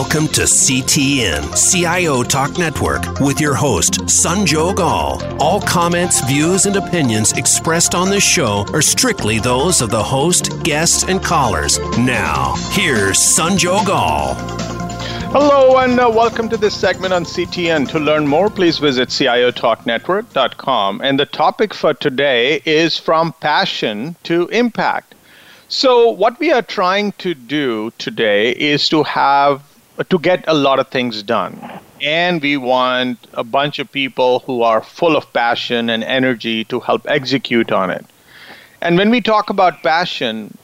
Welcome to CTN, CIO Talk Network, with your host, Sanjog Aul. All comments, views, and opinions expressed on this show are strictly those of the host, guests, and callers. Now, here's Sanjog Aul. Hello, and uh, welcome to this segment on CTN. To learn more, please visit CIOTalkNetwork.com. And the topic for today is From Passion to Impact. So, what we are trying to do today is to have to get a lot of things done. And we want a bunch of people who are full of passion and energy to help execute on it. And when we talk about passion,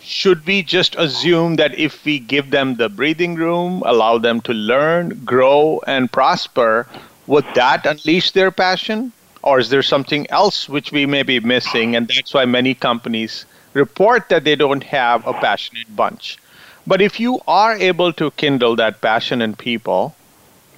should we just assume that if we give them the breathing room, allow them to learn, grow, and prosper, would that unleash their passion? Or is there something else which we may be missing? And that's why many companies report that they don't have a passionate bunch. But if you are able to kindle that passion in people,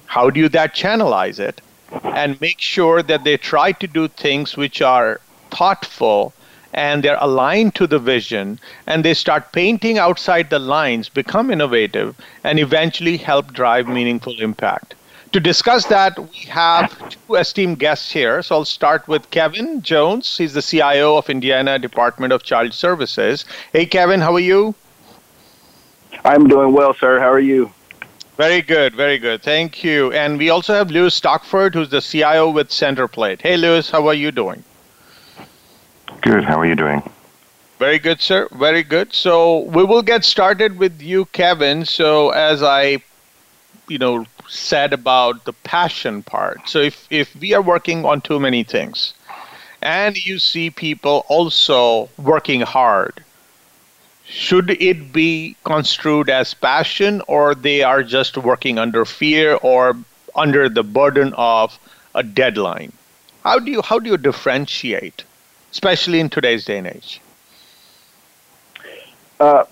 how do you that channelize it and make sure that they try to do things which are thoughtful and they're aligned to the vision and they start painting outside the lines, become innovative, and eventually help drive meaningful impact. To discuss that, we have two esteemed guests here. So I'll start with Kevin Jones. He's the CIO of Indiana Department of Child Services. Hey, Kevin, how are you? I'm doing well, sir. How are you? Very good, very good. Thank you. And we also have Lewis Stockford, who's the CIO with Centerplate. Hey, Lewis, how are you doing? Good. How are you doing? Very good, sir. Very good. So we will get started with you, Kevin. So as I, you know, said about the passion part. So if, if we are working on too many things and you see people also working hard, should it be construed as passion or they are just working under fear or under the burden of a deadline? How do you how do you differentiate, especially in today's day and age? Uh,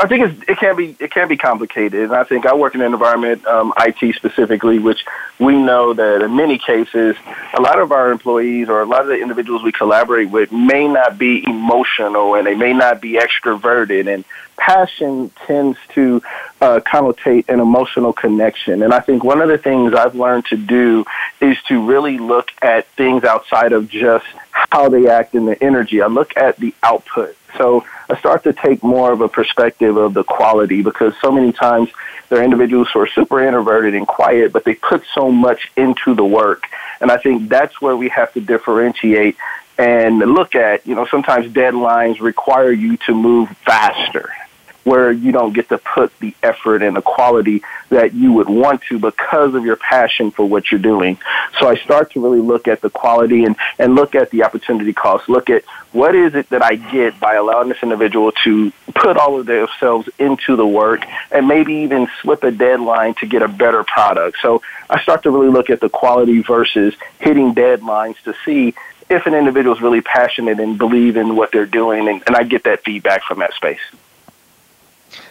I think it can be it can be complicated, and I think I work in an environment, um, IT specifically, which we know that in many cases, a lot of our employees or a lot of the individuals we collaborate with may not be emotional and they may not be extroverted, and passion tends to uh, connotate an emotional connection. And I think one of the things I've learned to do is to really look at things outside of just how they act in the energy. I look at the output. So I start to take more of a perspective of the quality because so many times there are individuals who are super introverted and quiet, but they put so much into the work. And I think that's where we have to differentiate and look at, you know, sometimes deadlines require you to move faster where you don't get to put the effort and the quality that you would want to because of your passion for what you're doing. So I start to really look at the quality and, and look at the opportunity cost. Look at what is it that I get by allowing this individual to put all of themselves into the work and maybe even slip a deadline to get a better product. So I start to really look at the quality versus hitting deadlines to see if an individual is really passionate and believe in what they're doing and, and I get that feedback from that space.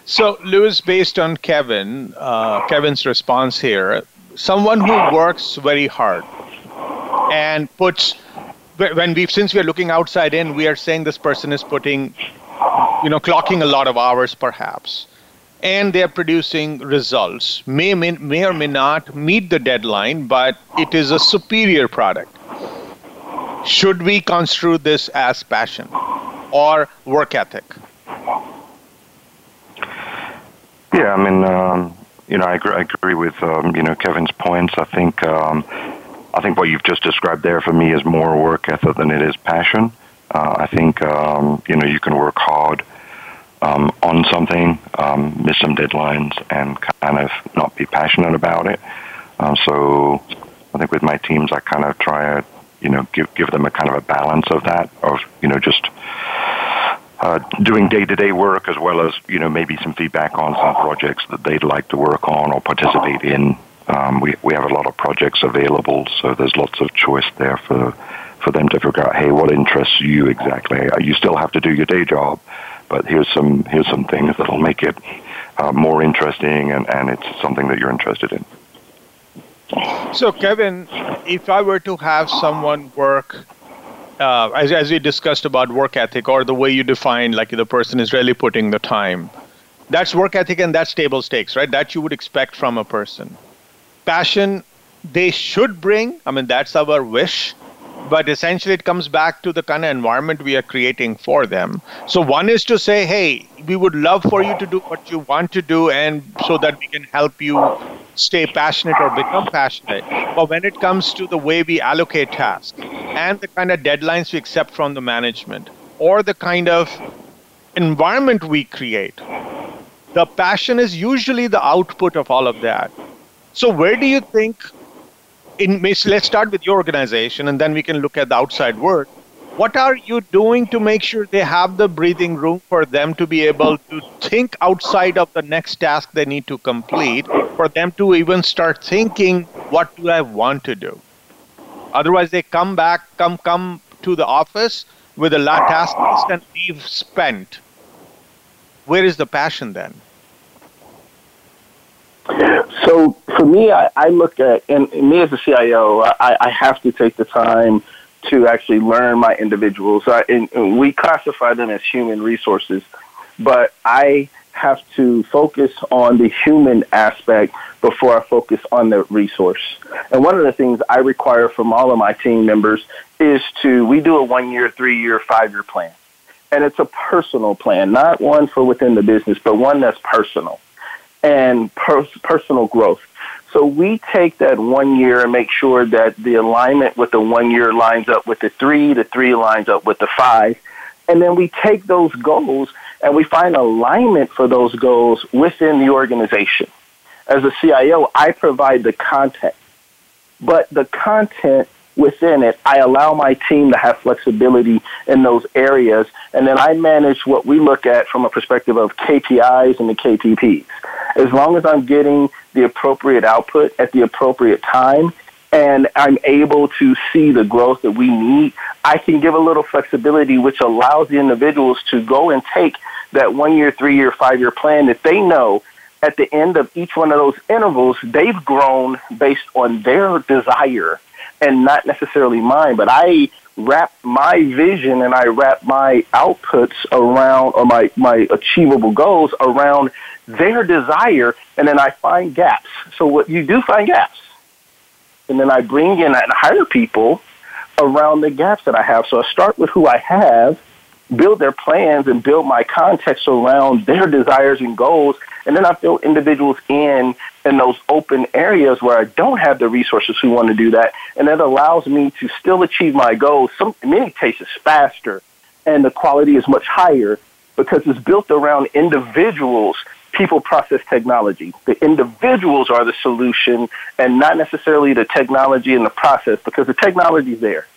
So, Lewis, based on Kevin, uh, Kevin's response here, someone who works very hard and puts when we since we are looking outside in, we are saying this person is putting, you know, clocking a lot of hours perhaps, and they are producing results. May may, may or may not meet the deadline, but it is a superior product. Should we construe this as passion or work ethic? Yeah, I mean, um, you know, I agree, I agree with um, you know Kevin's points. I think um, I think what you've just described there for me is more work ethic than it is passion. Uh, I think um, you know you can work hard um, on something, um, miss some deadlines, and kind of not be passionate about it. Um, so I think with my teams, I kind of try to you know give give them a kind of a balance of that, of you know just uh, doing day-to-day work as well as you know maybe some feedback on some projects that they'd like to work on or participate in. Um, we we have a lot of projects available, so there's lots of choice there for for them to figure out, hey, what interests you exactly? Uh, you still have to do your day job, but here's some here's some things that'll make it uh, more interesting, and, and it's something that you're interested in. So, Kevin, if I were to have someone work uh, as, as we discussed about work ethic or the way you define like the person is really putting the time That's work ethic and that's table stakes, right? That you would expect from a person. Passion, they should bring. I mean, that's our wish but essentially it comes back to the kind of environment we are creating for them so one is to say hey we would love for you to do what you want to do and so that we can help you stay passionate or become passionate but when it comes to the way we allocate tasks and the kind of deadlines we accept from the management or the kind of environment we create the passion is usually the output of all of that so where do you think in, let's start with your organization and then we can look at the outside world. What are you doing to make sure they have the breathing room for them to be able to think outside of the next task they need to complete, for them to even start thinking, what do I want to do? Otherwise, they come back, come come to the office with a lot task list and leave spent. Where is the passion then? So for me, I, I look at, and me as a CIO, I, I have to take the time to actually learn my individuals. I, and, we classify them as human resources, but I have to focus on the human aspect before I focus on the resource. And one of the things I require from all of my team members is to, we do a one year, three year, five year plan. And it's a personal plan, not one for within the business, but one that's personal and per- personal growth. So we take that one year and make sure that the alignment with the one year lines up with the three, the three lines up with the five. And then we take those goals and we find alignment for those goals within the organization. As a CIO, I provide the content, but the content within it, I allow my team to have flexibility in those areas, and then I manage what we look at from a perspective of KPIs and the KPPs. As long as I'm getting the appropriate output at the appropriate time, and I'm able to see the growth that we need, I can give a little flexibility, which allows the individuals to go and take that one year, three year, five year plan that they know at the end of each one of those intervals, they've grown based on their desire and not necessarily mine, but I wrap my vision and I wrap my outputs around or my, my achievable goals around their desire and then I find gaps. So what you do find gaps. And then I bring in and hire people around the gaps that I have. So I start with who I have, build their plans and build my context around their desires and goals and then I fill individuals in in those open areas where I don't have the resources who want to do that. And that allows me to still achieve my goals, some, in many cases faster, and the quality is much higher because it's built around individuals, people, process, technology. The individuals are the solution and not necessarily the technology and the process because the technology is there.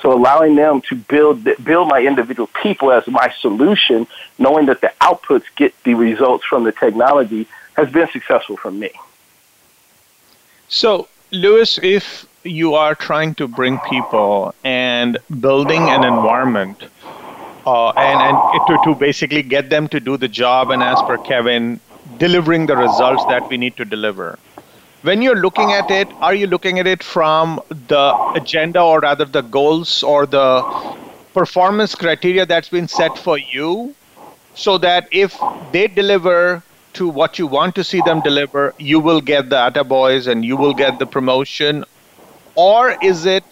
So allowing them to build build my individual people as my solution, knowing that the outputs get the results from the technology, has been successful for me. So, Lewis, if you are trying to bring people and building an environment uh, and, and to, to basically get them to do the job and as per kevin delivering the results that we need to deliver when you're looking at it, are you looking at it from the agenda or rather the goals or the performance criteria that's been set for you so that if they deliver to what you want to see them deliver, you will get the attaboys and you will get the promotion? Or is it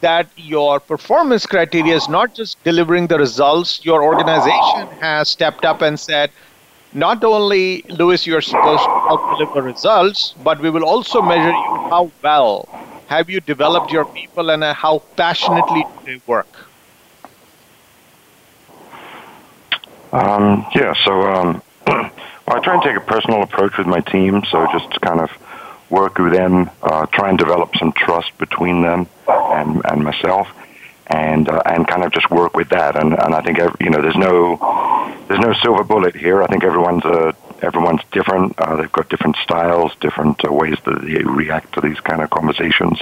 that your performance criteria is not just delivering the results, your organization has stepped up and said, not only, Lewis, you're supposed to help deliver results, but we will also measure you how well have you developed your people and uh, how passionately do they work. Um, yeah, so um, well, I try and take a personal approach with my team, so just kind of work with them, uh, try and develop some trust between them and, and myself and uh, and kind of just work with that. And and I think every, you know there's no there's no silver bullet here. I think everyone's uh, everyone's different. Uh, they've got different styles, different uh, ways that they react to these kind of conversations.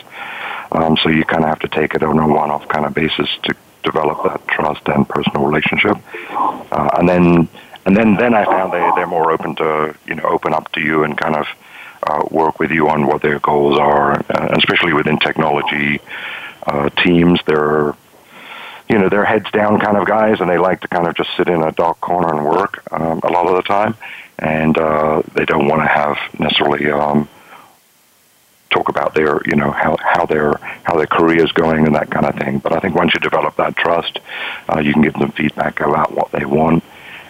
Um, so you kind of have to take it on a one-off kind of basis to develop that trust and personal relationship. Uh, and then and then then I found they they're more open to you know open up to you and kind of uh, work with you on what their goals are, uh, especially within technology uh, teams. There are you know, they're heads down kind of guys, and they like to kind of just sit in a dark corner and work um, a lot of the time, and uh, they don't want to have necessarily um, talk about their, you know, how how their how their career is going and that kind of thing. But I think once you develop that trust, uh, you can give them feedback about what they want,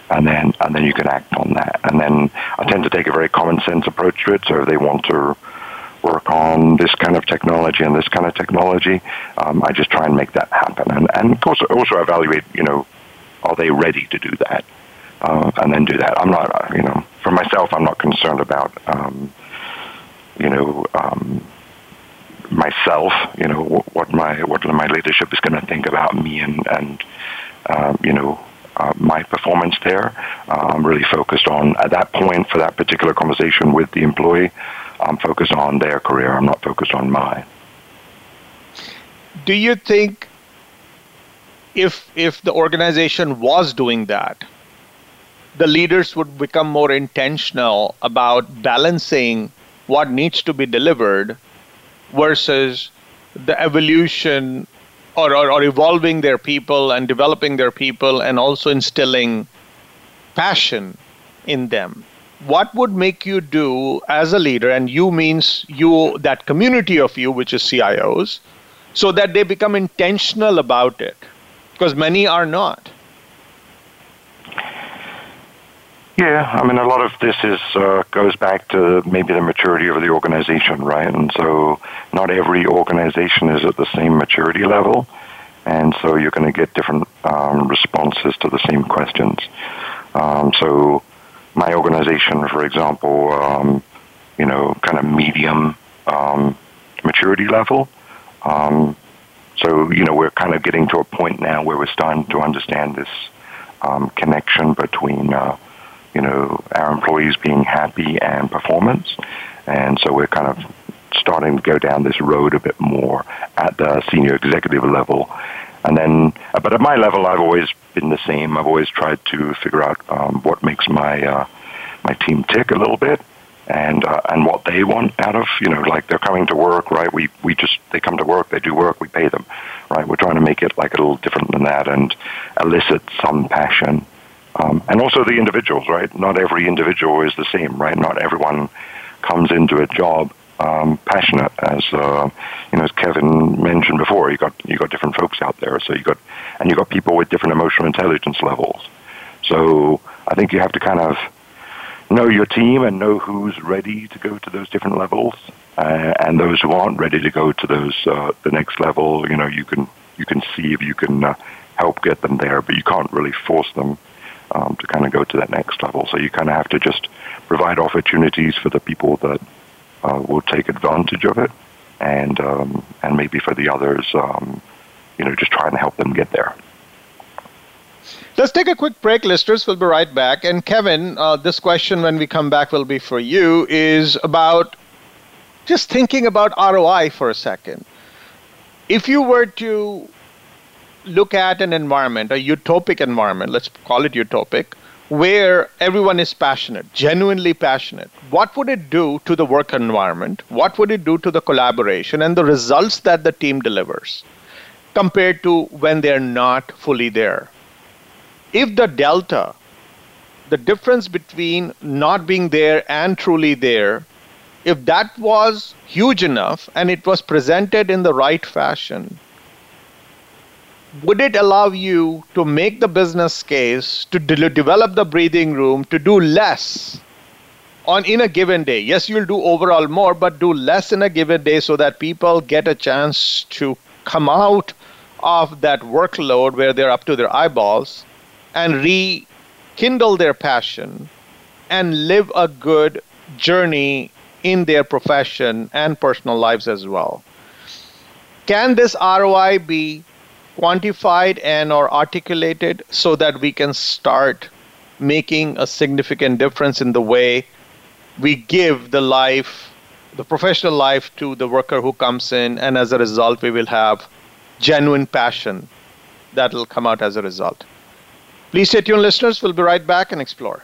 and then and then you can act on that. And then I tend to take a very common sense approach to it. So if they want to work on this kind of technology and this kind of technology, um, I just try and make that happen. And and also also evaluate, you know, are they ready to do that? Uh, and then do that. I'm not, you know, for myself, I'm not concerned about. Um, you know, um, myself, you know, what my what my leadership is going to think about me and and um, you know uh, my performance there. I'm really focused on at that point for that particular conversation with the employee. I'm focused on their career. I'm not focused on mine. Do you think if if the organization was doing that, the leaders would become more intentional about balancing what needs to be delivered versus the evolution or, or, or, evolving their people and developing their people and also instilling passion in them. What would make you do as a leader and you means you that community of you which is cios so that they become intentional about it? Because many are not Yeah, I mean, a lot of this is uh, goes back to maybe the maturity of the organization, right? And so, not every organization is at the same maturity level, and so you're going to get different um, responses to the same questions. Um, so, my organization, for example, um, you know, kind of medium um, maturity level. Um, so, you know, we're kind of getting to a point now where we're starting to understand this um, connection between uh, you know, our employees being happy and performance. And so we're kind of starting to go down this road a bit more at the senior executive level. And then, but at my level, I've always been the same. I've always tried to figure out um, what makes my uh, my team tick a little bit, and uh, and what they want out of you know, like they're coming to work, right? We we just they come to work, they do work, we pay them, right? We're trying to make it like a little different than that and elicit some passion um, and also the individuals, right? Not every individual is the same, right? Not everyone comes into a job um, passionate, as uh, you know, as Kevin mentioned before. You got you got different folks out there, so you got and you got people with different emotional intelligence levels. So I think you have to kind of know your team and know who's ready to go to those different levels, uh, and those who aren't ready to go to those uh, the next level. You know, you can you can see if you can uh, help get them there, but you can't really force them um, to kind of go to that next level. So you kind of have to just provide opportunities for the people that uh, will take advantage of it, and um, and maybe for the others, um, you know, just trying to help them get there. Let's take a quick break, listeners. We'll be right back. And Kevin, uh, this question when we come back will be for you is about just thinking about ROI for a second. If you were to look at an environment, a utopic environment, let's call it utopic, where everyone is passionate, genuinely passionate, what would it do to the work environment? What would it do to the collaboration and the results that the team delivers compared to when they're not fully there? If the delta, the difference between not being there and truly there, if that was huge enough and it was presented in the right fashion, would it allow you to make the business case to de- develop the breathing room to do less on in a given day? Yes you'll do overall more but do less in a given day so that people get a chance to come out of that workload where they're up to their eyeballs and rekindle their passion and live a good journey in their profession and personal lives as well. Can this roi be quantified and or articulated so that we can start making a significant difference in the way we give the life the professional life to the worker who comes in. And as a result we will have genuine passion that will come out as a result. Please stay tuned listeners. We'll be right back and explore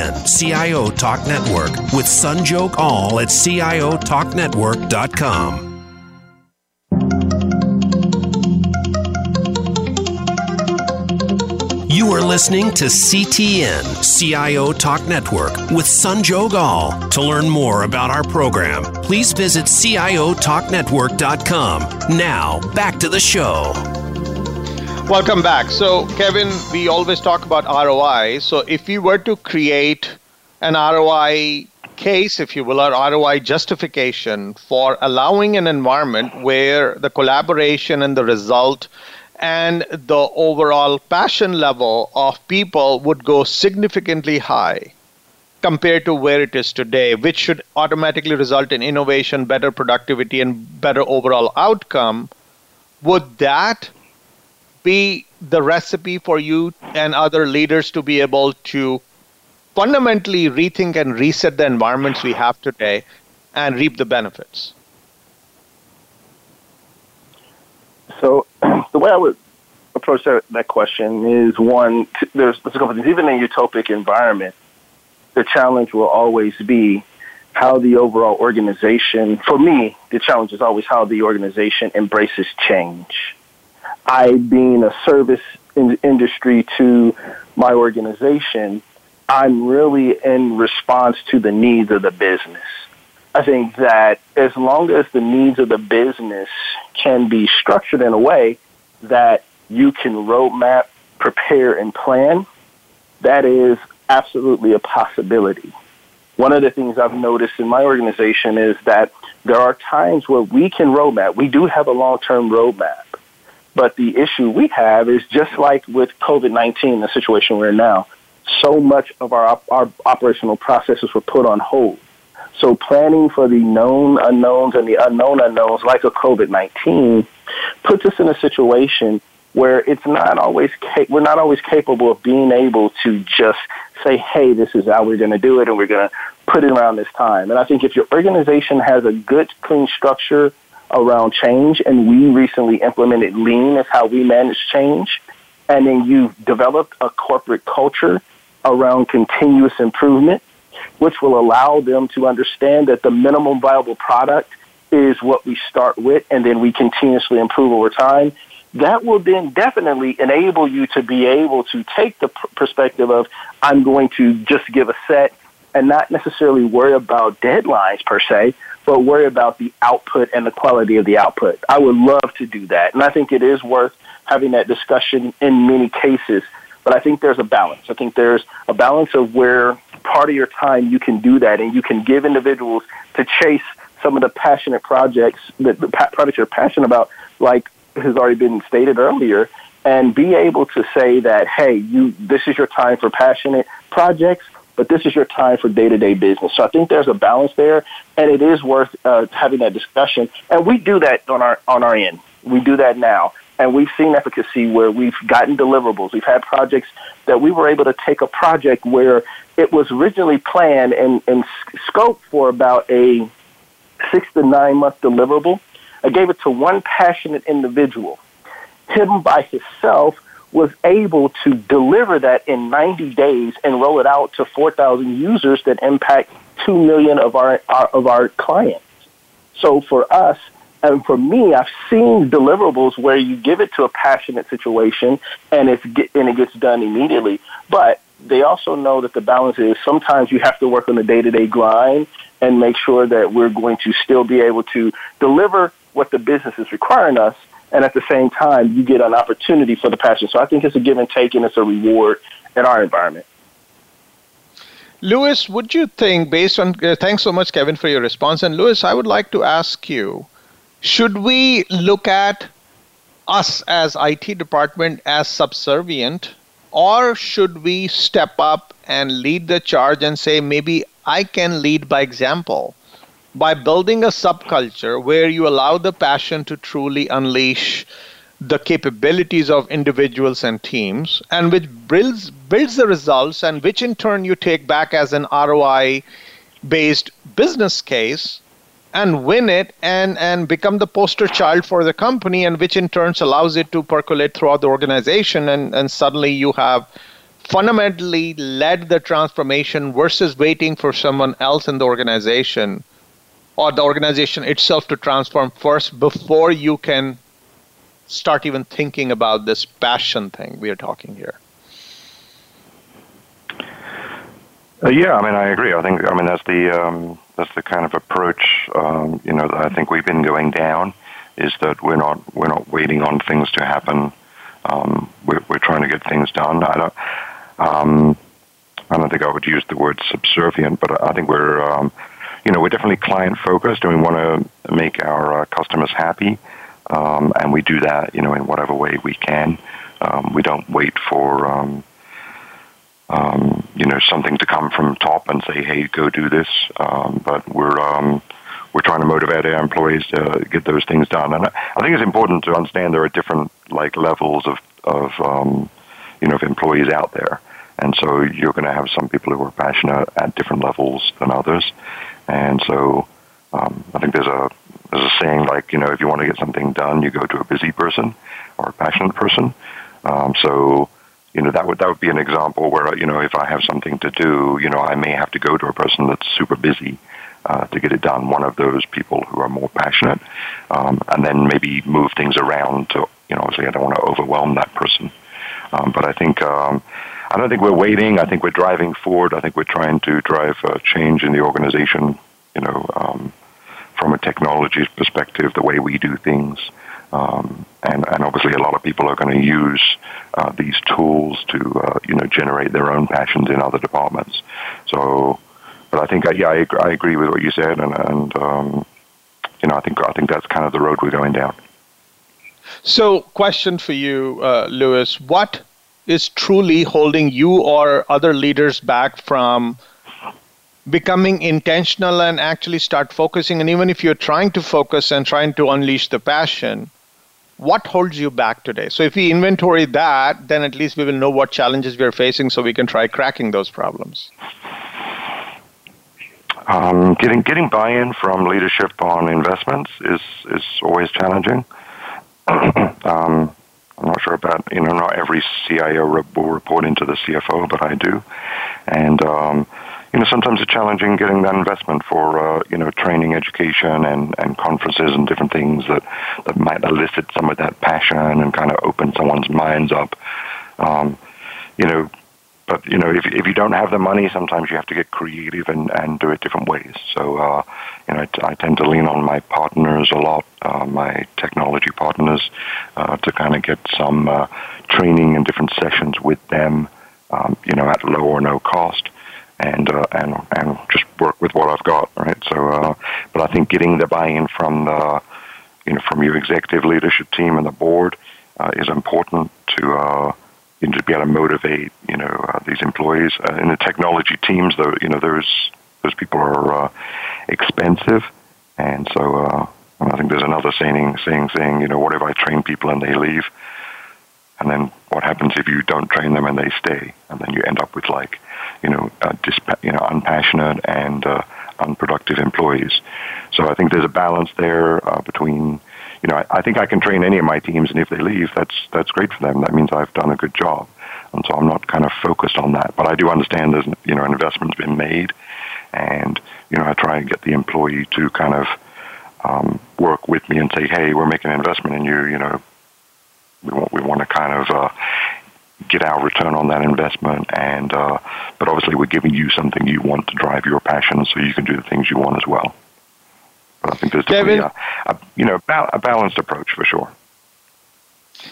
CIO Talk Network with Sanjog Aul at CIOTalkNetwork.com. You are listening to CTN CIO Talk Network with Sanjog Aul. To learn more about our program, please visit CIOTalkNetwork.com. Now, back to the show. Welcome back. So, Kevin, we always talk about ROI. So, if we were to create an ROI case, if you will, or ROI justification for allowing an environment where the collaboration and the result and the overall passion level of people would go significantly high compared to where it is today, which should automatically result in innovation, better productivity, and better overall outcome, would that be the recipe for you and other leaders to be able to fundamentally rethink and reset the environments we have today and reap the benefits? So, the way I would approach that, that question is one, there's, there's a couple things. Even in a utopic environment, the challenge will always be how the overall organization, for me, the challenge is always how the organization embraces change. I, being a service in industry to my organization, I'm really in response to the needs of the business. I think that as long as the needs of the business can be structured in a way that you can roadmap, prepare, and plan, that is absolutely a possibility. One of the things I've noticed in my organization is that there are times where we can roadmap. We do have a long term roadmap. But the issue we have is just like with COVID 19, the situation we're in now, so much of our, our operational processes were put on hold. So planning for the known unknowns and the unknown unknowns, like a COVID 19, puts us in a situation where it's not always ca- we're not always capable of being able to just say, "Hey, this is how we're going to do it, and we're going to put it around this time." And I think if your organization has a good, clean structure around change, and we recently implemented Lean as how we manage change, and then you've developed a corporate culture around continuous improvement, which will allow them to understand that the minimum viable product is what we start with, and then we continuously improve over time. That will then definitely enable you to be able to take the pr- perspective of I'm going to just give a set and not necessarily worry about deadlines per se, but worry about the output and the quality of the output. I would love to do that. And I think it is worth having that discussion in many cases. But I think there's a balance. I think there's a balance of where part of your time you can do that and you can give individuals to chase some of the passionate projects that the projects you're passionate about, like has already been stated earlier, and be able to say that, hey, you this is your time for passionate projects, but this is your time for day to day business. So I think there's a balance there, and it is worth uh, having that discussion. And we do that on our on our end. We do that now, and we've seen efficacy where we've gotten deliverables. We've had projects that we were able to take a project where it was originally planned and, and scoped for about a six to nine month deliverable I gave it to one passionate individual. Him by himself was able to deliver that in 90 days and roll it out to 4,000 users that impact 2 million of our, our, of our clients. So for us, and for me, I've seen deliverables where you give it to a passionate situation and it's and it gets done immediately. But they also know that the balance is sometimes you have to work on the day to day grind and make sure that we're going to still be able to deliver what the business is requiring us, and at the same time, you get an opportunity for the passion. So I think it's a give and take, and it's a reward in our environment. Lewis, would you think, based on, uh, thanks so much, Kevin, for your response. And Lewis, I would like to ask you, should we look at us as IT department as subservient or should we step up and lead the charge and say, maybe I can lead by example? By building a subculture where you allow the passion to truly unleash the capabilities of individuals and teams, and which builds, builds the results, and which in turn you take back as an ROI based business case and win it and, and become the poster child for the company, and which in turn allows it to percolate throughout the organization. And, and suddenly you have fundamentally led the transformation versus waiting for someone else in the organization or the organization itself to transform first before you can start even thinking about this passion thing we are talking here. Uh, yeah, I mean, I agree. I think, I mean, that's the um, that's the kind of approach, um, you know, that I think we've been going down. Is that we're not we're not waiting on things to happen. Um, we're, we're trying to get things done. I don't. Um, I don't think I would use the word subservient, but I think we're, um, you know, we're definitely client focused, and we want to make our uh, customers happy, um, and we do that, you know, in whatever way we can. Um, we don't wait for um, um, you know, something to come from top and say, "Hey, go do this." Um, but we're um, we're trying to motivate our employees to get those things done. And I, think it's important to understand there are different like levels of of um, you know of employees out there, and so you're going to have some people who are passionate at different levels than others, and so um, I think there's a there's a saying like you know if you want to get something done, you go to a busy person or a passionate person. Um, so you know that would that would be an example where you know if I have something to do, you know I may have to go to a person that's super busy uh, to get it done. One of those people who are more passionate, um, and then maybe move things around to you know obviously I don't want to overwhelm that person, um, but I think. Um, I don't think we're waiting. I think we're driving forward. I think we're trying to drive a change in the organization, you know, um, from a technology perspective, the way we do things. Um, and, and obviously, a lot of people are going to use uh, these tools to uh, you know generate their own passions in other departments. So, but I think uh, yeah, I, I agree with what you said, and, and um, you know I think I think that's kind of the road we're going down. So, question for you, uh, Lewis: What is truly holding you or other leaders back from becoming intentional and actually start focusing? And even if you're trying to focus and trying to unleash the passion, what holds you back today? So if we inventory that, then at least we will know what challenges we are facing so we can try cracking those problems. Um, getting getting buy-in from leadership on investments is is always challenging. um, I'm not sure about you know not every CIO will report into the CFO, but I do, and um, you know, sometimes it's challenging getting that investment for, uh, you know, training, education, and, and conferences and different things that, that might elicit some of that passion and kind of open someone's minds up. Um, you know, but you know, if if you don't have the money, sometimes you have to get creative and, and do it different ways. So, uh, you know, I, I tend to lean on my partners a lot, uh, my technology partners, uh, to kind of get some uh, training and different sessions with them, um, you know, at low or no cost and uh, and and just work with what I've got, right? So, uh, but I think getting the buy-in from the you know from your executive leadership team and the board uh, is important to uh, you know to be able to motivate you know uh, these employees. Uh, in the technology teams, though, you know those those people are uh, expensive, and so uh, and I think there's another saying saying saying you know what if I train people and they leave, and then what happens if you don't train them and they stay, and then you end up with like you know, uh, dispa- you know, unpassionate and uh, unproductive employees. So I think there's a balance there uh, between, you know, I, I think I can train any of my teams, and if they leave, that's that's great for them. That means I've done a good job, and so I'm not kind of focused on that. But I do understand there's you know an investment's been made, and you know I try and get the employee to kind of um, work with me and say, hey, we're making an investment in you. You know, we want we want to kind of uh, get our return on that investment. And uh, but obviously, we're giving you something you want to drive your passion, so you can do the things you want as well. But I think there's definitely a, a, you know a balanced approach for sure.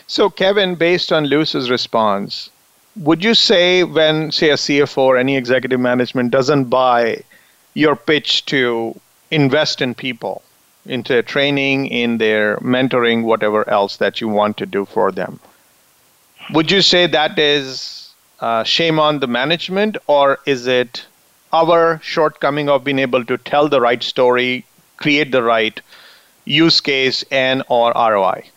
So, Kevin, based on Lewis's response, would you say when, say, a CFO or any executive management doesn't buy your pitch to invest in people, into training, in their mentoring, whatever else that you want to do for them, would you say that is uh, shame on the management, or is it our shortcoming of being able to tell the right story, create the right use case and or ROI?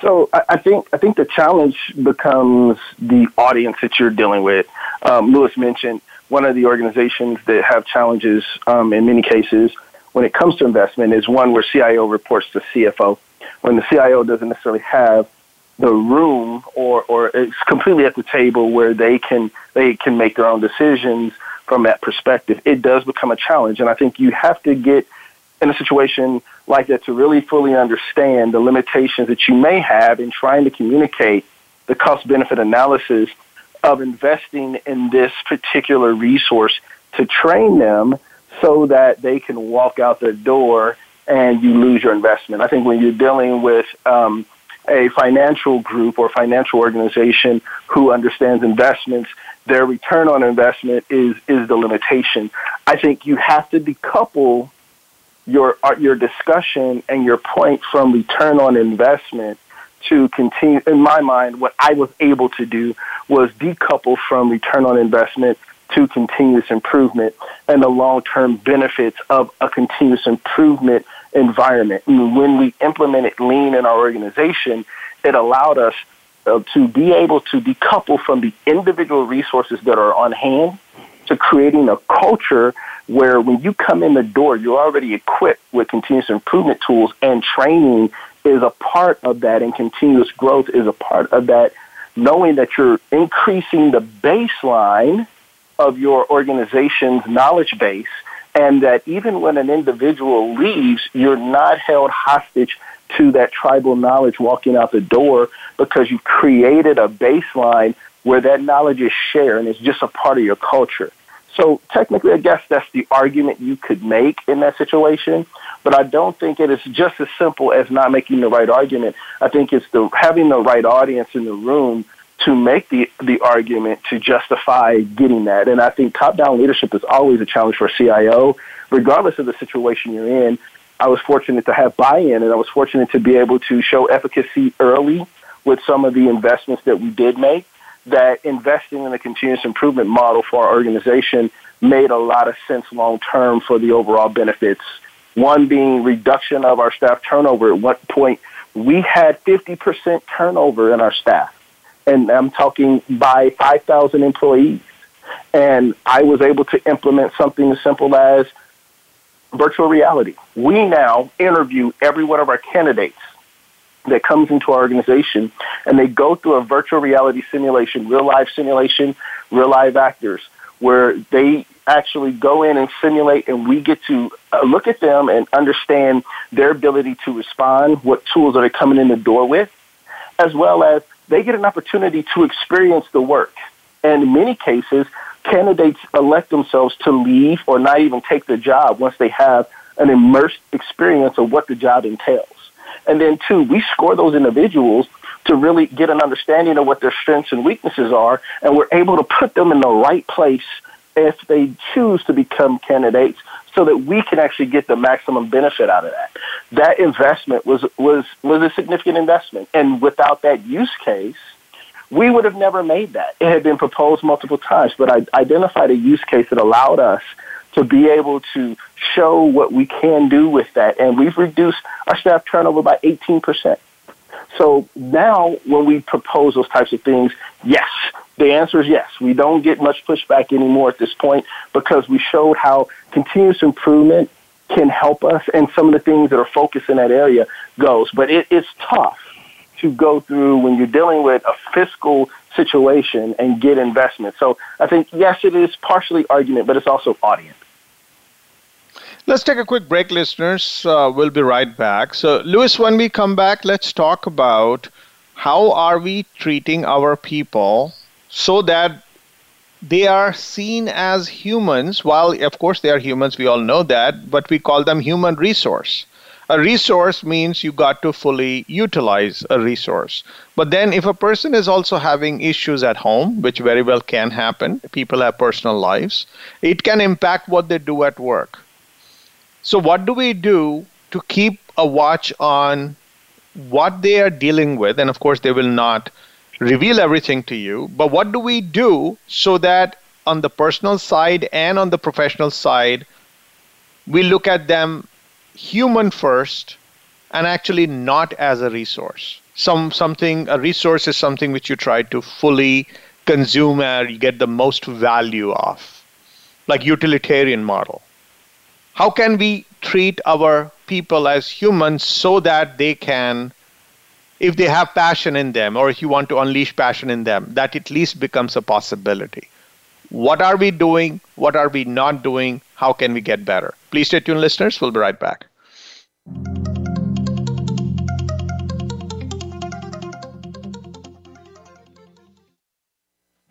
So I, think I think the challenge becomes the audience that you're dealing with. Um, Lewis mentioned one of the organizations that have challenges um, in many cases when it comes to investment is one where CIO reports to CFO. When the CIO doesn't necessarily have the room or, or it's completely at the table where they can they can make their own decisions from that perspective, it does become a challenge. And I think you have to get in a situation like that to really fully understand the limitations that you may have in trying to communicate the cost benefit analysis of investing in this particular resource to train them so that they can walk out the door and you lose your investment. I think when you're dealing with um, a financial group or financial organization who understands investments, their return on investment is is the limitation. I think you have to decouple your uh, your discussion and your point from return on investment to continue. In my mind, what I was able to do was decouple from return on investment to continuous improvement and the long term benefits of a continuous improvement environment. And when we implemented lean in our organization, it allowed us uh, to be able to decouple from the individual resources that are on hand to creating a culture where when you come in the door, you're already equipped with continuous improvement tools and training is a part of that and continuous growth is a part of that, knowing that you're increasing the baseline of your organization's knowledge base and that even when an individual leaves, you're not held hostage to that tribal knowledge walking out the door because you've created a baseline where that knowledge is shared and it's just a part of your culture. So technically, I guess that's the argument you could make in that situation. But I don't think it is just as simple as not making the right argument. I think it's the having the right audience in the room to make the, the argument to justify getting that. And I think top down leadership is always a challenge for a CIO, regardless of the situation you're in. I was fortunate to have buy in and I was fortunate to be able to show efficacy early with some of the investments that we did make. That investing in a continuous improvement model for our organization made a lot of sense long term for the overall benefits. One being reduction of our staff turnover. At one point, we had 50% turnover in our staff and I'm talking by 5,000 employees. And I was able to implement something as simple as virtual reality. We now interview every one of our candidates that comes into our organization and they go through a virtual reality simulation, real life simulation, real live actors, where they actually go in and simulate and we get to uh, look at them and understand their ability to respond, what tools are they coming in the door with, as well as they get an opportunity to experience the work. And in many cases, candidates elect themselves to leave or not even take the job once they have an immersed experience of what the job entails. And then, two, we score those individuals to really get an understanding of what their strengths and weaknesses are, and we're able to put them in the right place if they choose to become candidates so that we can actually get the maximum benefit out of that. That investment was, was, was a significant investment. And without that use case, we would have never made that. It had been proposed multiple times, but I identified a use case that allowed us to be able to show what we can do with that. And we've reduced our staff turnover by 18%. So now when we propose those types of things, yes, the answer is yes. We don't get much pushback anymore at this point because we showed how continuous improvement can help us and some of the things that are focused in that area goes. But it, it's tough to go through when you're dealing with a fiscal situation and get investment. So I think, yes, it is partially argument, but it's also audience. Let's take a quick break, listeners. Uh, we'll be right back. So, Lewis, when we come back, let's talk about how are we treating our people so that they are seen as humans. While, of course, they are humans, we all know that, but we call them human resource. A resource means you got to fully utilize a resource. But then, if a person is also having issues at home, which very well can happen, people have personal lives, it can impact what they do at work. So, what do we do to keep a watch on what they are dealing with? And of course, they will not reveal everything to you, but what do we do so that on the personal side and on the professional side, we look at them human first and actually not as a resource. Some something a resource is something which you try to fully consume and get the most value of, like utilitarian model. How can we treat our people as humans so that they can if they have passion in them or if you want to unleash passion in them that at least becomes a possibility what are we doing? What are we not doing? How can we get better? Please stay tuned listeners. We'll be right back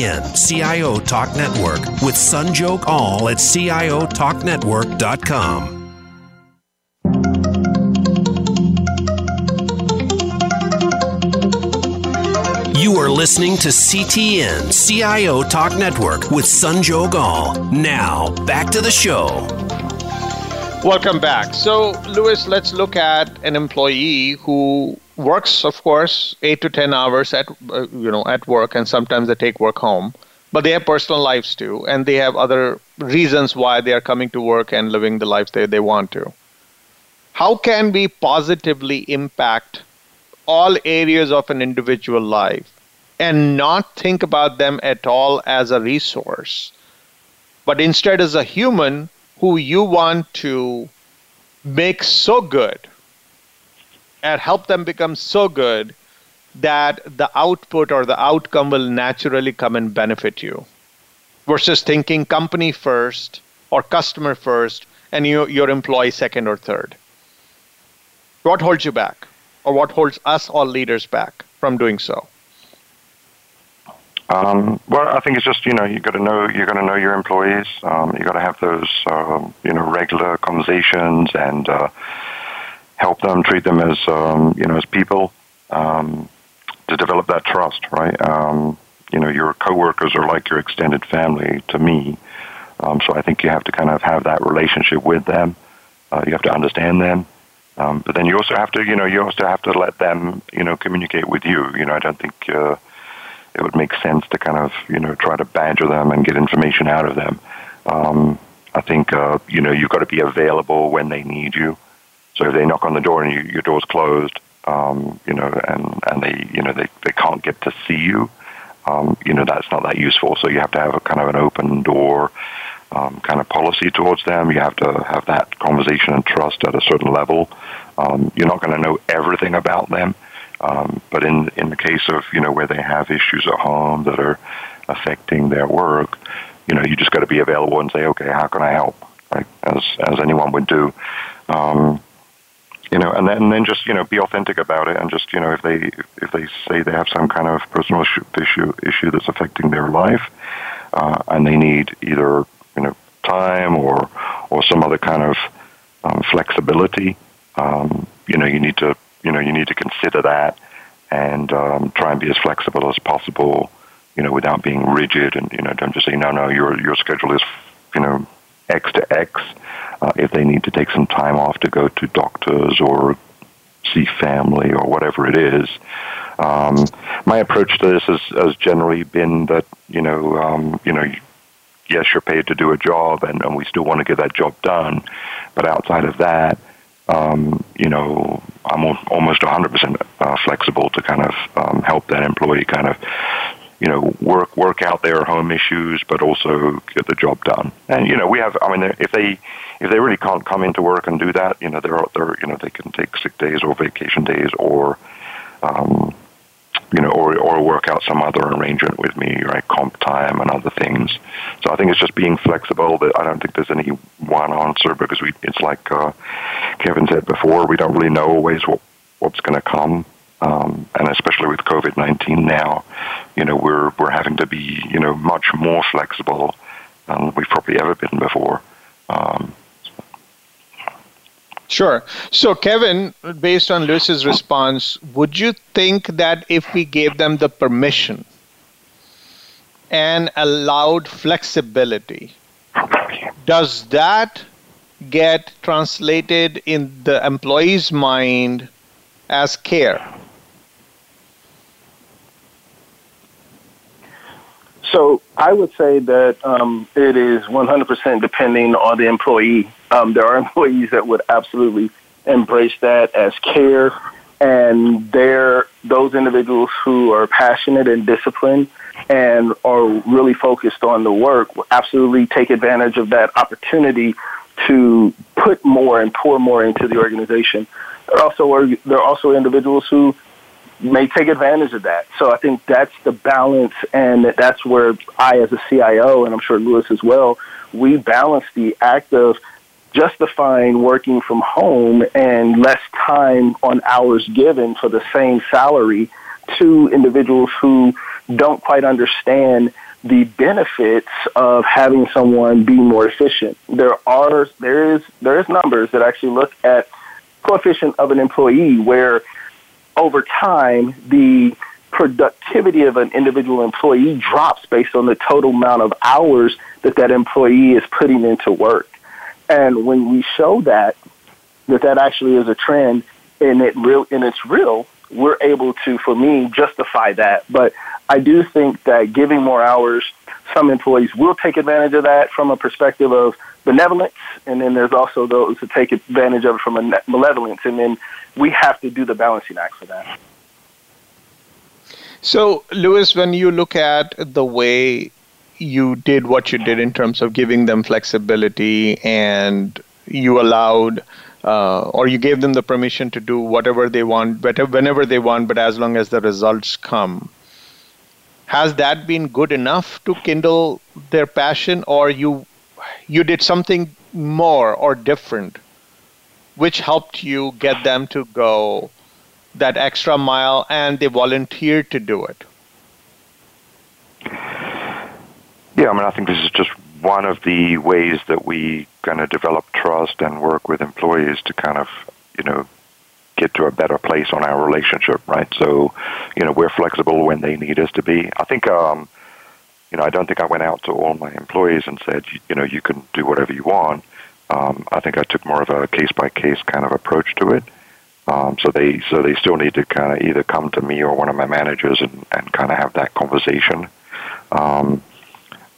CIO Talk Network, with Sanjog Aul at CIOTalkNetwork.com. You are listening to CTN, CIO Talk Network with Sanjog Aul. Now, back to the show. Welcome back. So, Lewis, let's look at an employee who works, of course, eight to ten hours at uh, you know at work, and sometimes they take work home. But they have personal lives too, and they have other reasons why they are coming to work and living the lives they, they want to. How can we positively impact all areas of an individual life and not think about them at all as a resource, but instead as a human who you want to make so good and help them become so good that the output or the outcome will naturally come and benefit you versus thinking company first or customer first and you, your employee second or third. What holds you back or what holds us all leaders back from doing so? Um, well, I think it's just you know you got to know you got to know your employees. Um, you got to have those um, you know regular conversations and uh, help them, treat them as um, you know as people um, to develop that trust, right? Um, you know, your coworkers are like your extended family to me, um, so I think you have to kind of have that relationship with them. Uh, you have to understand them, um, but then you also have to, you know, you also have to let them, you know, communicate with you. You know, I don't think uh, it would make sense to kind of, you know, try to badger them and get information out of them. Um, I think, uh, you know, you've got to be available when they need you. So if they knock on the door and you, your door's closed, um, you know, and, and they, you know, they, they can't get to see you, um, you know, that's not that useful. So you have to have a kind of an open door um, kind of policy towards them. You have to have that conversation and trust at a certain level. Um, you're not going to know everything about them, um, but in in the case of you know where they have issues at home that are affecting their work, you know, you just got to be available and say, okay, how can I help? Right, as as anyone would do. Um, you know, and then, and then just you know be authentic about it, and just you know if they if they say they have some kind of personal issue issue that's affecting their life, uh, and they need either you know time or or some other kind of um, flexibility, um, you know you need to you know you need to consider that and um, try and be as flexible as possible, you know, without being rigid, and you know don't just say no no your your schedule is you know X to X uh, if they need to take some time off to go to doctors or see family or whatever it is. Um, my approach to this has, has generally been that you know um, you know yes you're paid to do a job and, and we still want to get that job done, but outside of that. Um, you know, I'm almost 100% uh, flexible to kind of um, help that employee kind of you know, work work out their home issues, but also get the job done. And you know, we have. I mean, if they if they really can't come into work and do that, you know, they're they're you know they can take sick days or vacation days or. Um, you know, or or work out some other arrangement with me, right? Comp time and other things. So I think it's just being flexible. That I don't think there's any one answer because we. It's like uh, Kevin said before, we don't really know always what what's going to come Um, and especially with COVID nineteen now, you know we're we're having to be you know much more flexible than we've probably ever been before. Um, Sure. So, Kevin, based on Lewis's response, would you think that if we gave them the permission and allowed flexibility, does that get translated in the employee's mind as care? So I would say that um, it is 100% depending on the employee. Um, there are employees that would absolutely embrace that as care, and they're those individuals who are passionate and disciplined and are really focused on the work will absolutely take advantage of that opportunity to put more and pour more into the organization. There also are there are also individuals who may take advantage of that. So I think that's the balance, and that's where I, as a CIO, and I'm sure Lewis as well, we balance the act of justifying working from home and less time on hours given for the same salary to individuals who don't quite understand the benefits of having someone be more efficient. There are there is there is numbers that actually look at coefficient of an employee where over time, the productivity of an individual employee drops based on the total amount of hours that that employee is putting into work. And when we show that, that that actually is a trend and it real and it's real, we're able to, for me, justify that. But I do think that giving more hours, some employees will take advantage of that from a perspective of benevolence, and then there's also those who take advantage of it from a malevolence, and then we have to do the balancing act for that. So, Lewis, when you look at the way you did what you did in terms of giving them flexibility and you allowed uh, or you gave them the permission to do whatever they want, whenever they want, but as long as the results come. Has that been good enough to kindle their passion, or you you did something more or different which helped you get them to go that extra mile and they volunteered to do it? Yeah, I mean, I think this is just one of the ways that we kind of develop trust and work with employees to kind of, you know, get to a better place on our relationship, right? So, you know, we're flexible when they need us to be. I think, um, you know, I don't think I went out to all my employees and said, you know, you can do whatever you want. Um, I think I took more of a case by case kind of approach to it. Um, so they so they still need to kind of either come to me or one of my managers and, and kind of have that conversation. Um,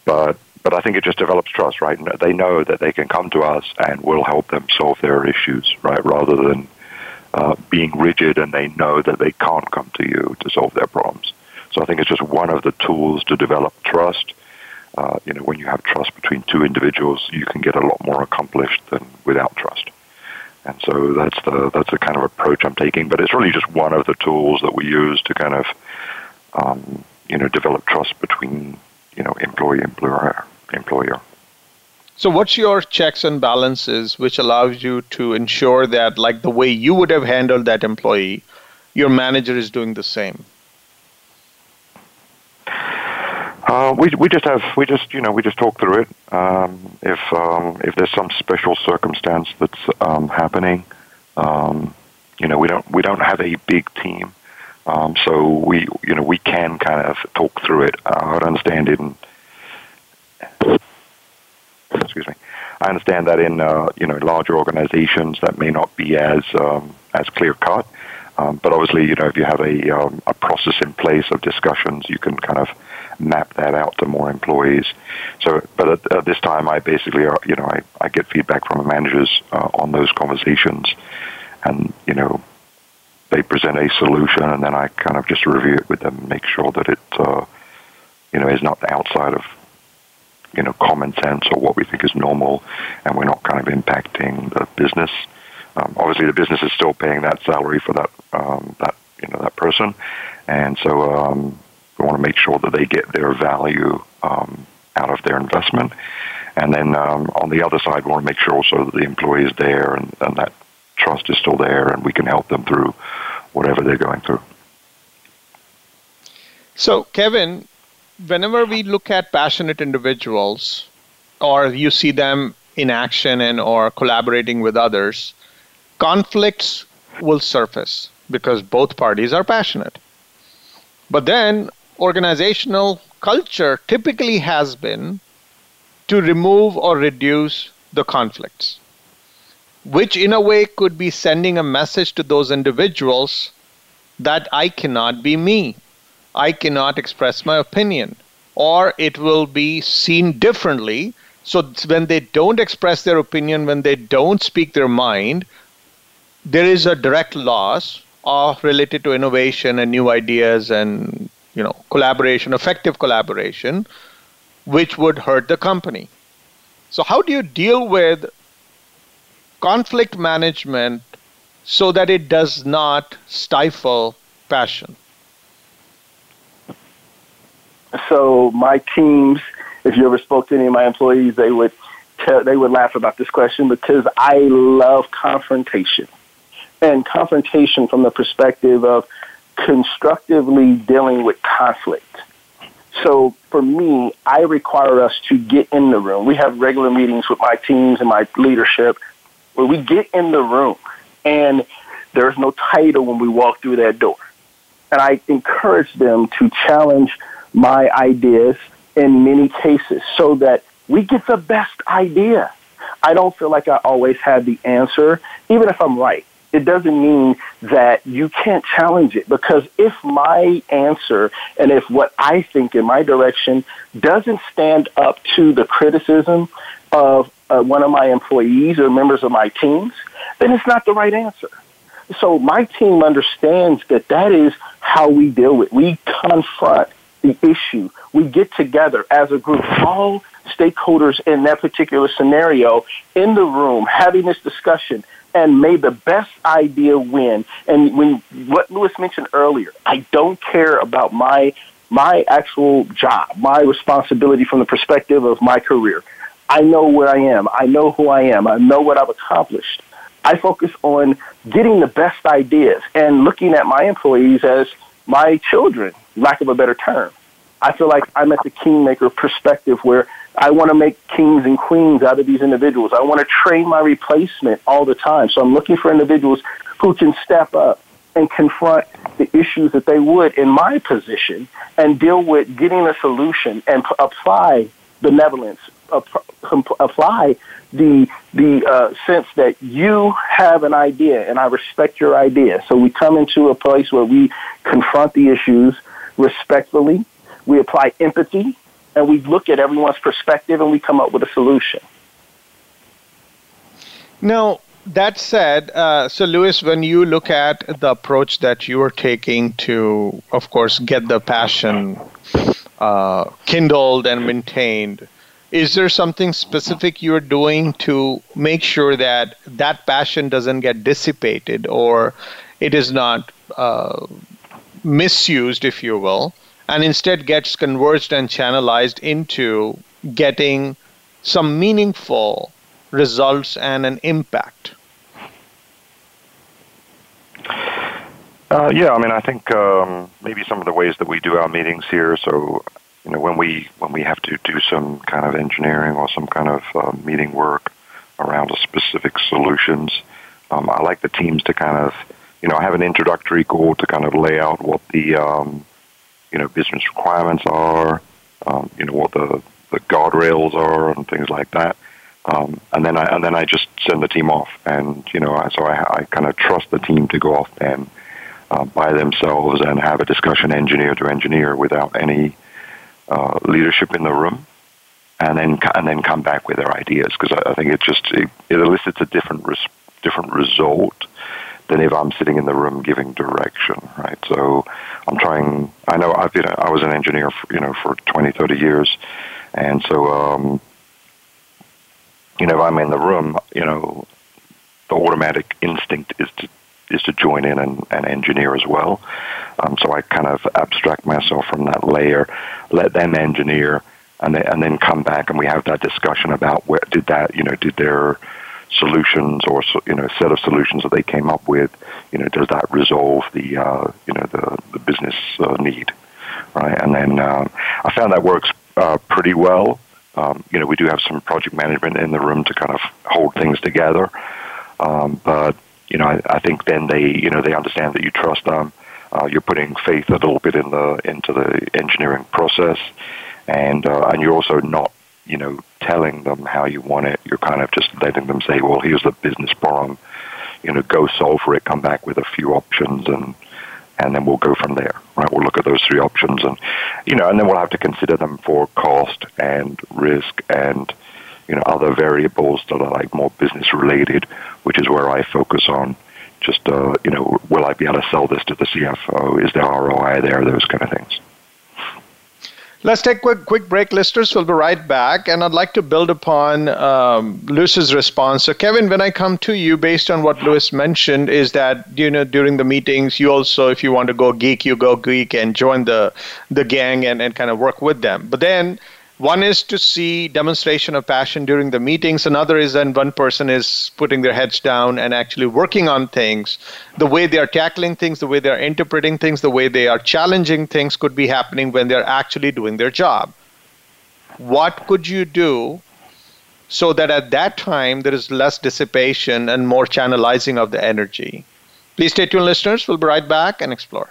but but I think it just develops trust, right? They know that they can come to us and we'll help them solve their issues, right? Rather than uh, being rigid and they know that they can't come to you to solve their problems. So I think it's just one of the tools to develop trust uh, you know, when you have trust between two individuals, you can get a lot more accomplished than without trust. And so that's the that's the kind of approach I'm taking. But it's really just one of the tools that we use to kind of, um, you know, develop trust between you know employee employer employer. So what's your checks and balances which allows you to ensure that like the way you would have handled that employee, your manager is doing the same? Uh, we we just have we just you know we just talk through it. Um, if um, if there's some special circumstance that's um, happening, um, you know we don't we don't have a big team, um, so we you know we can kind of talk through it. Uh, I understand it. In, excuse me. I understand that in uh, you know larger organizations that may not be as um, as clear cut, um, but obviously you know if you have a um, a process in place of discussions, you can kind of map that out to more employees. So, but at, at this time, I basically, uh, you know, I, I get feedback from the managers uh, on those conversations, and you know, they present a solution, and then I kind of just review it with them, and make sure that it, uh, you know, is not outside of, you know, common sense or what we think is normal, and we're not kind of impacting the business. Um, obviously, the business is still paying that salary for that um, that you know that person, and so um, we want to make sure that they get their value um, out of their investment. And then um, on the other side, we want to make sure also that the employee is there and, and that trust is still there and we can help them through whatever they're going through. So, Kevin, whenever we look at passionate individuals, or you see them in action and or collaborating with others, conflicts will surface because both parties are passionate. But then organizational culture typically has been to remove or reduce the conflicts, which in a way could be sending a message to those individuals that I cannot be me. I cannot express my opinion, or it will be seen differently. So when they don't express their opinion, when they don't speak their mind, there is a direct loss of related to innovation and new ideas and you know collaboration, effective collaboration, which would hurt the company. So how do you deal with conflict management so that it does not stifle passion? So my teams, if you ever spoke to any of my employees, they would tell, they would laugh about this question because I love confrontation. And confrontation from the perspective of constructively dealing with conflict. So for me, I require us to get in the room. We have regular meetings with my teams and my leadership where we get in the room and there's no title when we walk through that door. And I encourage them to challenge my ideas in many cases so that we get the best idea. I don't feel like I always have the answer, even if I'm right it doesn't mean that you can't challenge it because if my answer and if what I think in my direction doesn't stand up to the criticism of uh, one of my employees or members of my teams, then it's not the right answer. So my team understands that that is how we deal with. We confront the issue. We get together as a group, all stakeholders in that particular scenario in the room, having this discussion, and may the best idea win. And when what Lewis mentioned earlier, I don't care about my my actual job, my responsibility from the perspective of my career. I know where I am. I know who I am. I know what I've accomplished. I focus on getting the best ideas and looking at my employees as my children, lack of a better term. I feel like I'm at the kingmaker perspective where I want to make kings and queens out of these individuals. I want to train my replacement all the time. So I'm looking for individuals who can step up and confront the issues that they would in my position and deal with getting a solution and p- apply benevolence, apply the the uh, sense that you have an idea and I respect your idea. So we come into a place where we confront the issues respectfully. We apply empathy and we look at everyone's perspective and we come up with a solution. Now, that said, uh, so Lewis, when you look at the approach that you are taking to, of course, get the passion uh, kindled and maintained, is there something specific you're doing to make sure that that passion doesn't get dissipated or it is not uh, misused, if you will? and instead gets converged and channelized into getting some meaningful results and an impact? Uh, yeah, I mean, I think um, maybe some of the ways that we do our meetings here. So, you know, when we when we have to do some kind of engineering or some kind of uh, meeting work around a specific solutions, um, I like the teams to kind of, you know, I have an introductory call to kind of lay out what the um, you know business requirements are, um, you know what the the guardrails are and things like that. Um, and then I and then I just send the team off, and you know, I, so I, I kind of trust the team to go off and uh, by themselves and have a discussion engineer to engineer without any uh, leadership in the room, and then and then come back with their ideas because I, I think it just it, it elicits a different res- different result than if I'm sitting in the room giving direction, right? So I'm trying. I know I've been. I was an engineer, for, you know, for 20, 30 years, and so um, you know, if I'm in the room, you know, the automatic instinct is to is to join in and, and engineer as well. Um, so I kind of abstract myself from that layer, let them engineer, and then, and then come back and we have that discussion about where did that you know did their solutions or you know set of solutions that they came up with, you know, does that resolve the uh, you know the the business uh, need? right? And then um, I found that works uh, pretty well. Um, you know, we do have some project management in the room to kind of hold things together, um, but you know, I, I think then they, you know, they understand that you trust them. Uh, you're putting faith a little bit in the into the engineering process, and uh, and you're also not, you know, telling them how you want it. You're kind of just letting them say, well, here's the business problem. You know, go solve for it. Come back with a few options, and and then we'll go from there. Right? We'll look at those three options, and you know, and then we'll have to consider them for cost and risk and you know other variables that are like more business related, which is where I focus on. Just uh, you know, will I be able to sell this to the CFO? Is there ROI there? Those kind of things. Let's take a quick, quick break, listeners. We'll be right back. And I'd like to build upon um, Lewis's response. So, Kevin, when I come to you, based on what Lewis mentioned, is that, you know, during the meetings, you also, if you want to go geek, you go geek and join the, the gang and, and kind of work with them. But then one is to see demonstration of passion during the meetings. Another is when one person is putting their heads down and actually working on things. The way they are tackling things the way they are interpreting things the way they are challenging things could be happening when they're actually doing their job. What could you do so that at that time there is less dissipation and more channelizing of the energy? Please stay tuned listeners. We'll be right back and explore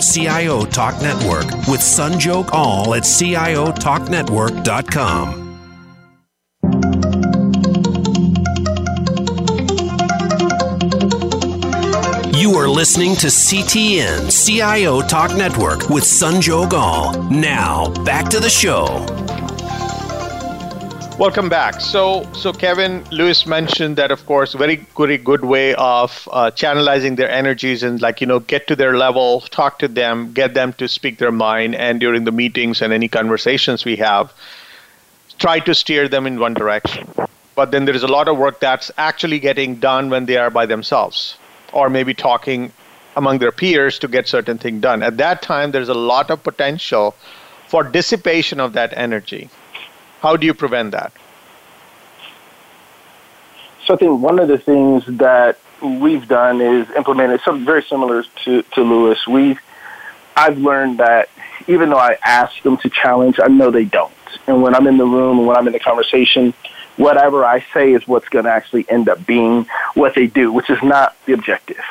CIO Talk Network with Sanjog Aul at CIOTalkNetwork.com. You are listening to CTN CIO Talk Network with Sanjog Aul. Now, back to the show. Welcome back. So, so Kevin Lewis mentioned that, of course, very good, good way of uh, channelizing their energies and, like you know, get to their level, talk to them, get them to speak their mind, and during the meetings and any conversations we have, try to steer them in one direction. But then there is a lot of work that's actually getting done when they are by themselves, or maybe talking among their peers to get certain thing done. At that time, there's a lot of potential for dissipation of that energy how do you prevent that? So I think one of the things that we've done is implemented something very similar to, to Lewis. We've I've learned that even though I ask them to challenge, I know they don't. And when I'm in the room and when I'm in the conversation, whatever I say is what's going to actually end up being what they do, which is not the objective.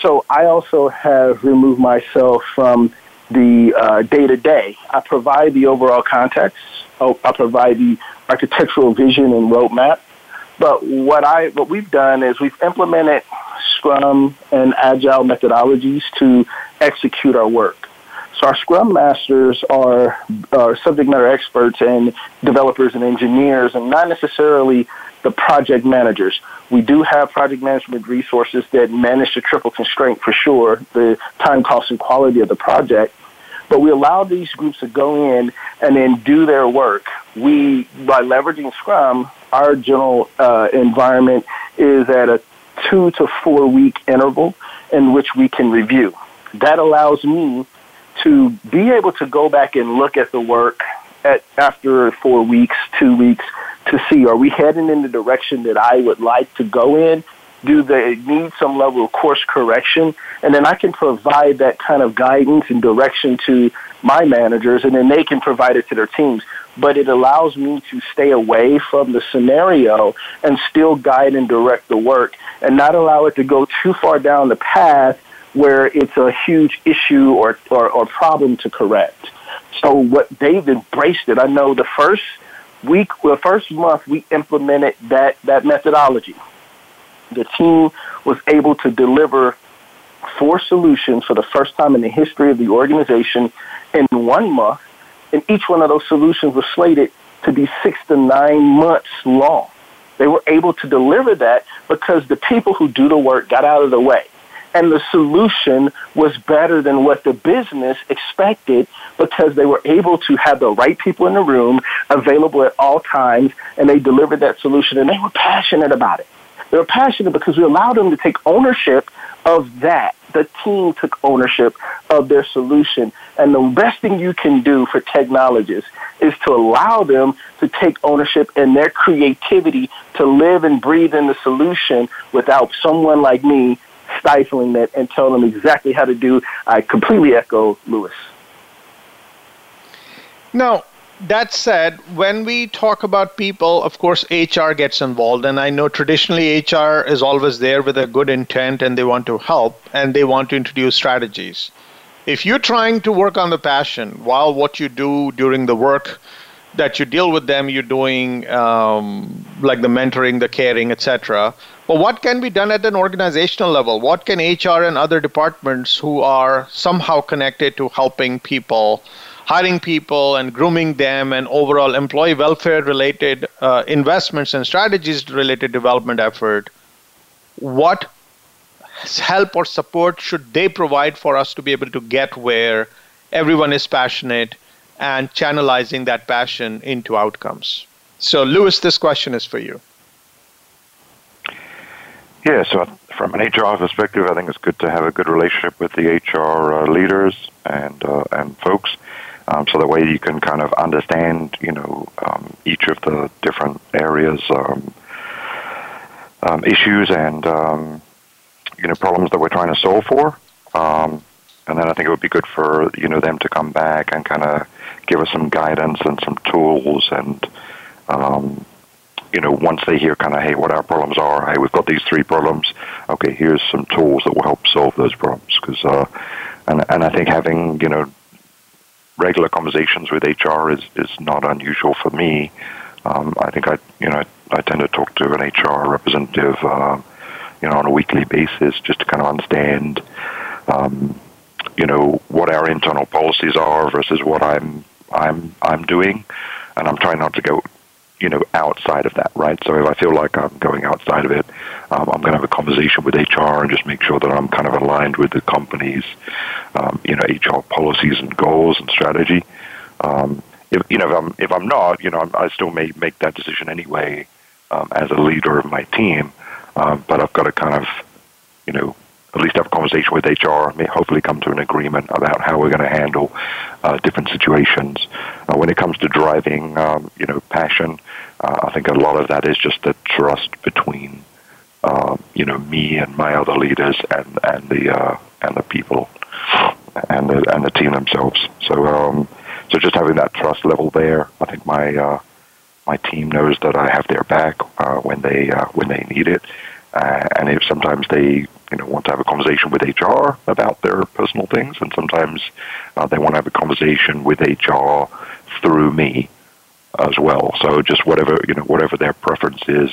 So I also have removed myself from the day to day. I provide the overall context. I provide the architectural vision and roadmap. But what I what we've done is we've implemented Scrum and Agile methodologies to execute our work. So our Scrum masters are, are subject matter experts and developers and engineers, and not necessarily the project managers. We do have project management resources that manage the triple constraint for sure, the time, cost, and quality of the project. But we allow these groups to go in and then do their work. We, by leveraging Scrum, our general uh, environment is at a two to four week interval in which we can review. That allows me to be able to go back and look at the work at after four weeks, two weeks, to see are we heading in the direction that I would like to go in do they need some level of course correction? And then I can provide that kind of guidance and direction to my managers, and then they can provide it to their teams. But it allows me to stay away from the scenario and still guide and direct the work and not allow it to go too far down the path where it's a huge issue or, or, or problem to correct. So what they've embraced it. I know the first week, the first month we implemented that, that methodology the team was able to deliver four solutions for the first time in the history of the organization in one month, and each one of those solutions was slated to be six to nine months long. They were able to deliver that because the people who do the work got out of the way. And the solution was better than what the business expected because they were able to have the right people in the room available at all times and they delivered that solution and they were passionate about it. They were passionate because we allowed them to take ownership of that. The team took ownership of their solution. And the best thing you can do for technologists is to allow them to take ownership in their creativity to live and breathe in the solution without someone like me stifling it and telling them exactly how to do. I completely echo Lewis. Now, that said, when we talk about people, of course, HR gets involved. And I know traditionally HR is always there with a good intent and they want to help and they want to introduce strategies. If you're trying to work on the passion while what you do during the work that you deal with them, you're doing um, like the mentoring, the caring, etc. But what can be done at an organizational level? What can HR and other departments who are somehow connected to helping people? Hiring people and grooming them and overall employee welfare related uh, investments and strategies related development effort what help or support should they provide for us to be able to get where everyone is passionate and channelizing that passion into outcomes? So lewis this question is for you. Yeah so from an hr perspective i think it's good to have a good relationship with the hr uh, leaders and uh, and folks um, so the way you can kind of understand, you know, um, each of the different areas, um, um issues, and um, you know problems that we're trying to solve for. Um, and then I think it would be good for you know them to come back and kind of give us some guidance and some tools and you know, once they hear kind of, hey, what our problems are, hey, we've got these three problems. Okay, here's some tools that will help solve those problems. Because, uh, and and I think having you know regular conversations with HR is, is not unusual for me. Um, I think I, you know, I, tend to talk to an HR representative, uh, you know, on a weekly basis just to kind of understand, um, you know, what our internal policies are versus what I'm, I'm, I'm doing, and I'm trying not to go you know, outside of that, right? So if I feel like I'm going outside of it, um, I'm going to have a conversation with HR and just make sure that I'm kind of aligned with the company's, um, you know, HR policies and goals and strategy. Um, if you know, if I'm if I'm not, you know, I'm, I still may make that decision anyway um, as a leader of my team, um, but I've got to kind of, you know, at least have a conversation with HR, may hopefully come to an agreement about how we're going to handle uh, different situations. Uh, when it comes to driving, um, you know, passion, uh, I think a lot of that is just the trust between, um, you know, me and my other leaders and and the uh, and the people and the and the team themselves. So um, so just having that trust level there, I think my uh, my team knows that I have their back uh, when they when they need it, and if sometimes they you know want to have a conversation with HR about their personal things, and sometimes uh, they want to have a conversation with HR through me as well. So just whatever you know, whatever their preference is,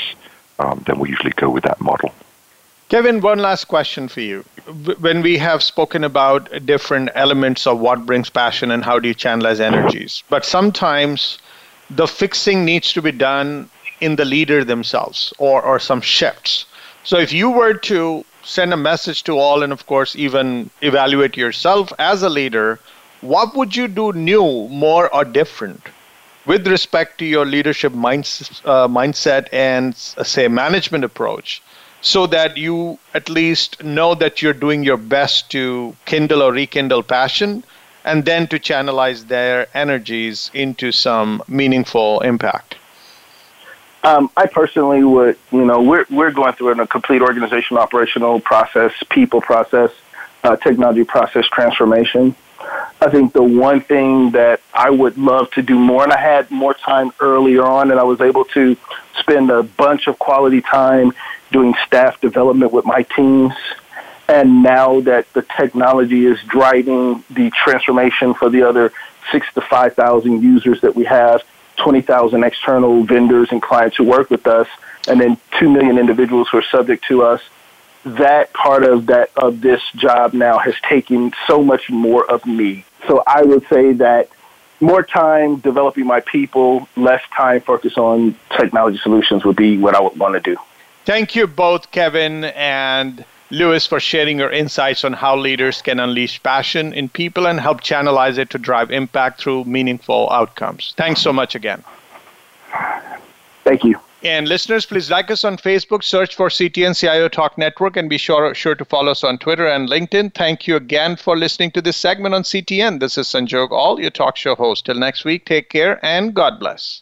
um, then we usually go with that model. Kevin, one last question for you. When we have spoken about different elements of what brings passion and how do you channelize energies, but sometimes the fixing needs to be done in the leader themselves or, or some shifts. So if you were to send a message to all and of course even evaluate yourself as a leader what would you do new more or different with respect to your leadership mindset, uh, mindset and uh, say management approach so that you at least know that you're doing your best to kindle or rekindle passion and then to channelize their energies into some meaningful impact um, I personally would, you know, we're we're going through a complete organizational, operational process, people process, uh, technology process transformation. I think the one thing that I would love to do more, and I had more time earlier on, and I was able to spend a bunch of quality time doing staff development with my teams. And now that the technology is driving the transformation for the other six to 5,000 users that we have, 20,000 external vendors and clients who work with us, and then 2 million individuals who are subject to us. That part of that of this job now has taken so much more of me. So I would say that more time developing my people, less time focused on technology solutions would be what I would want to do. Thank you both, Kevin and Lewis, for sharing your insights on how leaders can unleash passion in people and help channelize it to drive impact through meaningful outcomes. Thanks so much again. Thank you. And listeners, please like us on Facebook, search for CTN CIO Talk Network, and be sure, sure to follow us on Twitter and LinkedIn. Thank you again for listening to this segment on CTN. This is Sanjog Aul, your talk show host. Till next week, take care and God bless.